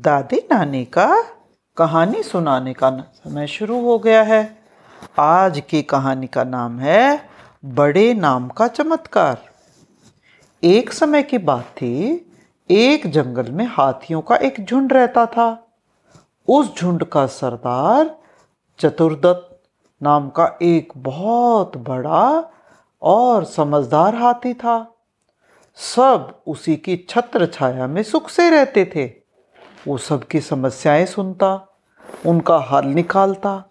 दादी नानी का कहानी सुनाने का समय शुरू हो गया है। आज की कहानी का नाम है बड़े नाम का चमत्कार। एक समय की बात थी, एक जंगल में हाथियों का एक झुंड रहता था। उस झुंड का सरदार चतुर्दत्त नाम का एक बहुत बड़ा और समझदार हाथी था। सब उसी की छत्र छाया में सुख से रहते थे। वो सबकी समस्याएँ सुनता, उनका हल निकालता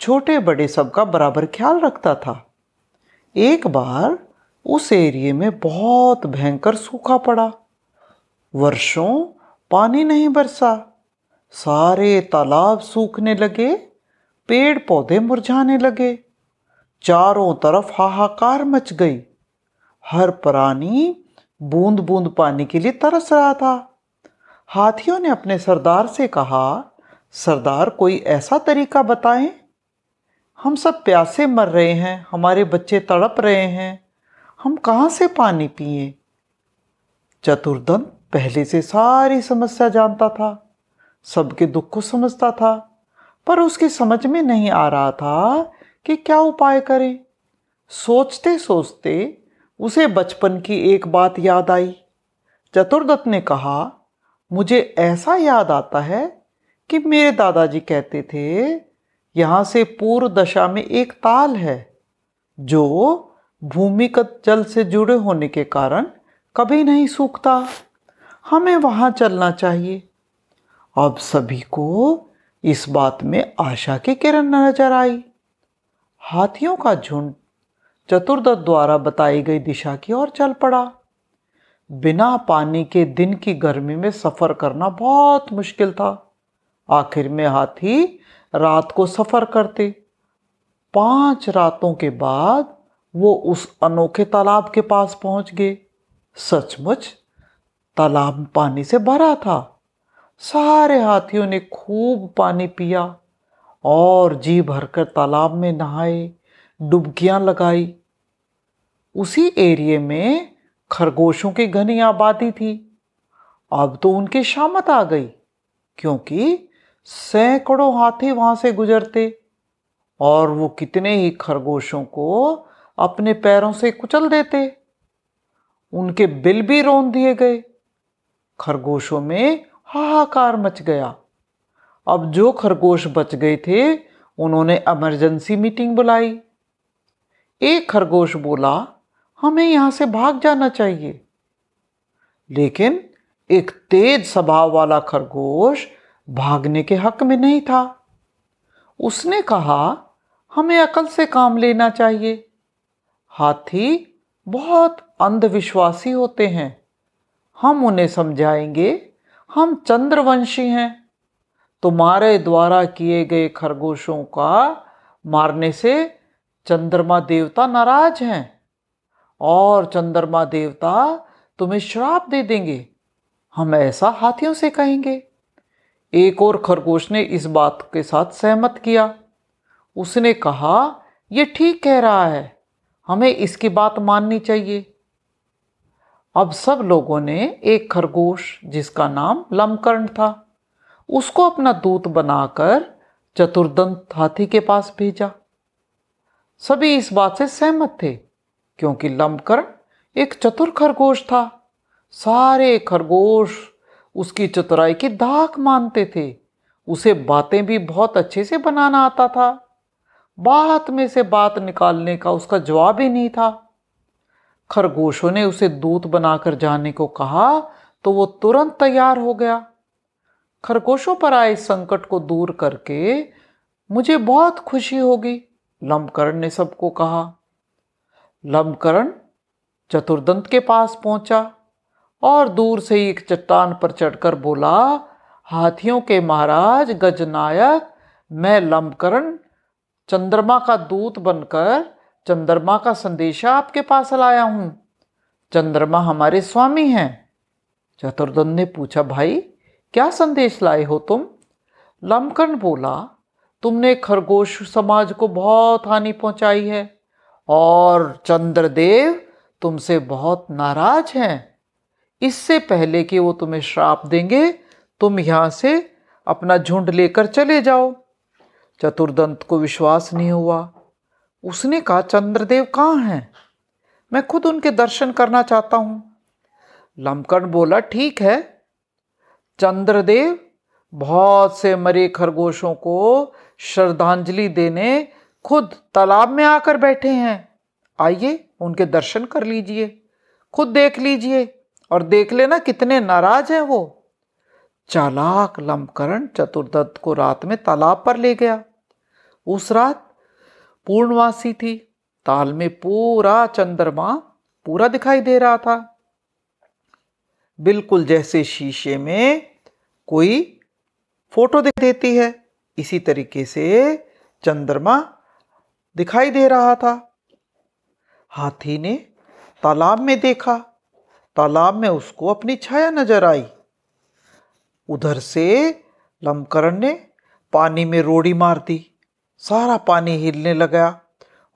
छोटे बड़े सबका बराबर ख्याल रखता था। एक बार उस एरिए में बहुत भयंकर सूखा पड़ा। वर्षों पानी नहीं बरसा, सारे तालाब सूखने लगे पेड़ पौधे मुरझाने लगे, चारों तरफ़ हाहाकार मच गई। हर प्राणी बूंद बूंद पानी के लिए तरस रहा था। हाथियों ने अपने सरदार से कहा, सरदार, कोई ऐसा तरीका बताएँ? हम सब प्यासे मर रहे हैं, हमारे बच्चे तड़प रहे हैं, हम कहाँ से पानी पिए? चतुर्दन पहले से सारी समस्या जानता था, सबके दुख को समझता था, पर उसकी समझ में नहीं आ रहा था कि क्या उपाय करें। सोचते सोचते उसे बचपन की एक बात याद आई। चतुर्दत्त ने कहा मुझे ऐसा याद आता है कि मेरे दादाजी कहते थे, यहाँ से पूर्व दशा में एक ताल है, जो भूमिगत जल से जुड़े होने के कारण कभी नहीं सूखता। हमें वहाँ चलना चाहिए। अब सभी को इस बात में आशा की किरण नज़र आई। हाथियों का झुंड चतुर्दत्त द्वारा बताई गई दिशा की ओर चल पड़ा। बिना पानी के दिन की गर्मी में सफ़र करना बहुत मुश्किल था। आखिर में हाथी रात को सफ़र करते। पाँच रातों के बाद वो उस अनोखे तालाब के पास पहुँच गए। सचमुच तालाब पानी से भरा था। सारे हाथियों ने खूब पानी पिया और जी भरकर तालाब में नहाए, डुबकियाँ लगाई। उसी एरिए में खरगोशों की घनी आबादी थी। अब तो उनकी शामत आ गई, क्योंकि सैकड़ों हाथी वहाँ से गुजरते, और वो कितने ही खरगोशों को अपने पैरों से कुचल देते। उनके बिल भी रोन दिए गए। खरगोशों में हाहाकार मच गया। अब जो खरगोश बच गए थे, उन्होंने इमरजेंसी मीटिंग बुलाई। एक खरगोश बोला हमें यहाँ से भाग जाना चाहिए। लेकिन एक तेज स्वभाव वाला खरगोश भागने के हक में नहीं था। उसने कहा, हमें अकल से काम लेना चाहिए। हाथी बहुत अंधविश्वासी होते हैं। हम उन्हें समझाएँगे, हम चंद्रवंशी हैं। तुम्हारे द्वारा किए गए खरगोशों का मारने से चंद्रमा देवता नाराज़ हैं। और चंद्रमा देवता तुम्हें श्राप दे देंगे। हम ऐसा हाथियों से कहेंगे। एक और खरगोश ने इस बात के साथ सहमत किया। उसने कहा यह ठीक कह रहा है। हमें इसकी बात माननी चाहिए। अब सब लोगों ने एक खरगोश, जिसका नाम लमकर्ण था, उसको अपना दूत बनाकर चतुर्दंत हाथी के पास भेजा। सभी इस बात से सहमत थे। क्योंकि लमकर्ण एक चतुर खरगोश था। सारे खरगोश उसकी चतुराई की दाक मानते थे। उसे बातें भी बहुत अच्छे से बनाना आता था। बात में से बात निकालने का उसका जवाब ही नहीं था। खरगोशों ने उसे दूत बनाकर जाने को कहा तो वो तुरंत तैयार हो गया। खरगोशों पर आए संकट को दूर करके मुझे बहुत खुशी होगी लंबकरण ने सबको कहा। लंबकरण चतुर्दंत के पास पहुँचा और दूर से एक चट्टान पर चढ़कर बोला, हाथियों के महाराज, गजनायक, मैं लंबकरण, चंद्रमा का दूत बनकर चंद्रमा का संदेशा आपके पास लाया हूँ। चंद्रमा हमारे स्वामी हैं। चतुर्दन ने पूछा, भाई, क्या संदेश लाए हो तुम? लमकर्ण बोला, तुमने खरगोश समाज को बहुत हानि पहुंचाई है। और चंद्रदेव तुमसे बहुत नाराज़ हैं। इससे पहले कि वो तुम्हें श्राप देंगे, तुम यहाँ से अपना झुंड लेकर चले जाओ। चतुर्दंत को विश्वास नहीं हुआ। उसने कहा, चंद्रदेव कहाँ हैं? मैं खुद उनके दर्शन करना चाहता हूँ। लमकन बोला, ठीक है। चंद्रदेव बहुत से मरे खरगोशों को श्रद्धांजलि देने खुद तालाब में आकर बैठे हैं। आइए, उनके दर्शन कर लीजिए। खुद देख लीजिए और देख लेना कितने नाराज़ हैं वो। चालाक लमकरण चतुर्दत्त को रात में तालाब पर ले गया। उस रात पूर्णवासी थी। ताल में पूरा चंद्रमा पूरा दिखाई दे रहा था। बिल्कुल जैसे शीशे में कोई फ़ोटो दिख देती है। इसी तरीके से चंद्रमा दिखाई दे रहा था। हाथी ने तालाब में देखा। तालाब में उसको अपनी छाया नज़र आई। उधर से लमकरण ने पानी में रोड़ी मार दी। सारा पानी हिलने लगा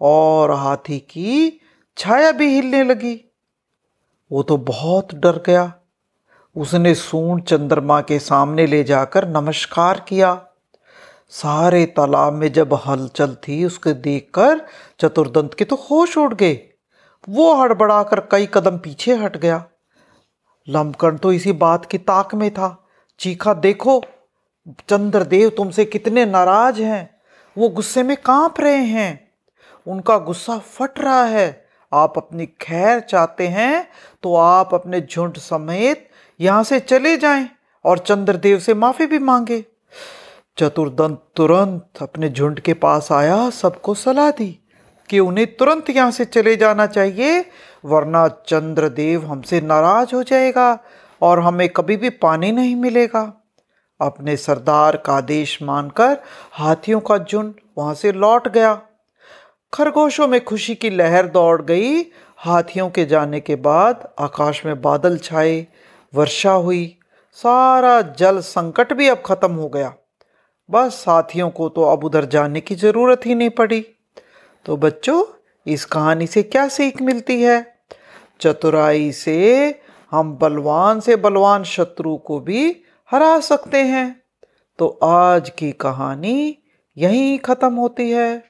और हाथी की छाया भी हिलने लगी। वो तो बहुत डर गया। उसने सूंड चंद्रमा के सामने ले जाकर नमस्कार किया। सारे तालाब में जब हलचल थी, उसके देखकर चतुर्दंत के तो होश उड़ गए। वो हड़बड़ाकर कई कदम पीछे हट गया। लमकरण तो इसी बात की ताक में था। चीखा, देखो, चंद्रदेव तुमसे कितने नाराज़ हैं। वो गुस्से में काँप रहे हैं। उनका गुस्सा फट रहा है। आप अपनी खैर चाहते हैं तो आप अपने झुंड समेत यहाँ से चले जाएँ और चंद्रदेव से माफ़ी भी मांगे। चतुर्दंत तुरंत अपने झुंड के पास आया, सबको सलाह दी कि उन्हें तुरंत यहाँ से चले जाना चाहिए, वरना चंद्रदेव हमसे नाराज़ हो जाएगा और हमें कभी भी पानी नहीं मिलेगा। अपने सरदार का आदेश मानकर हाथियों का झुंड वहाँ से लौट गया। खरगोशों में खुशी की लहर दौड़ गई। हाथियों के जाने के बाद आकाश में बादल छाए, वर्षा हुई, सारा जल संकट भी अब खत्म हो गया। बस साथियों को तो अब उधर जाने की ज़रूरत ही नहीं पड़ी। तो बच्चों, इस कहानी से क्या सीख मिलती है? चतुराई से हम बलवान से बलवान शत्रु को भी हरा सकते हैं। तो आज की कहानी यहीं ख़त्म होती है।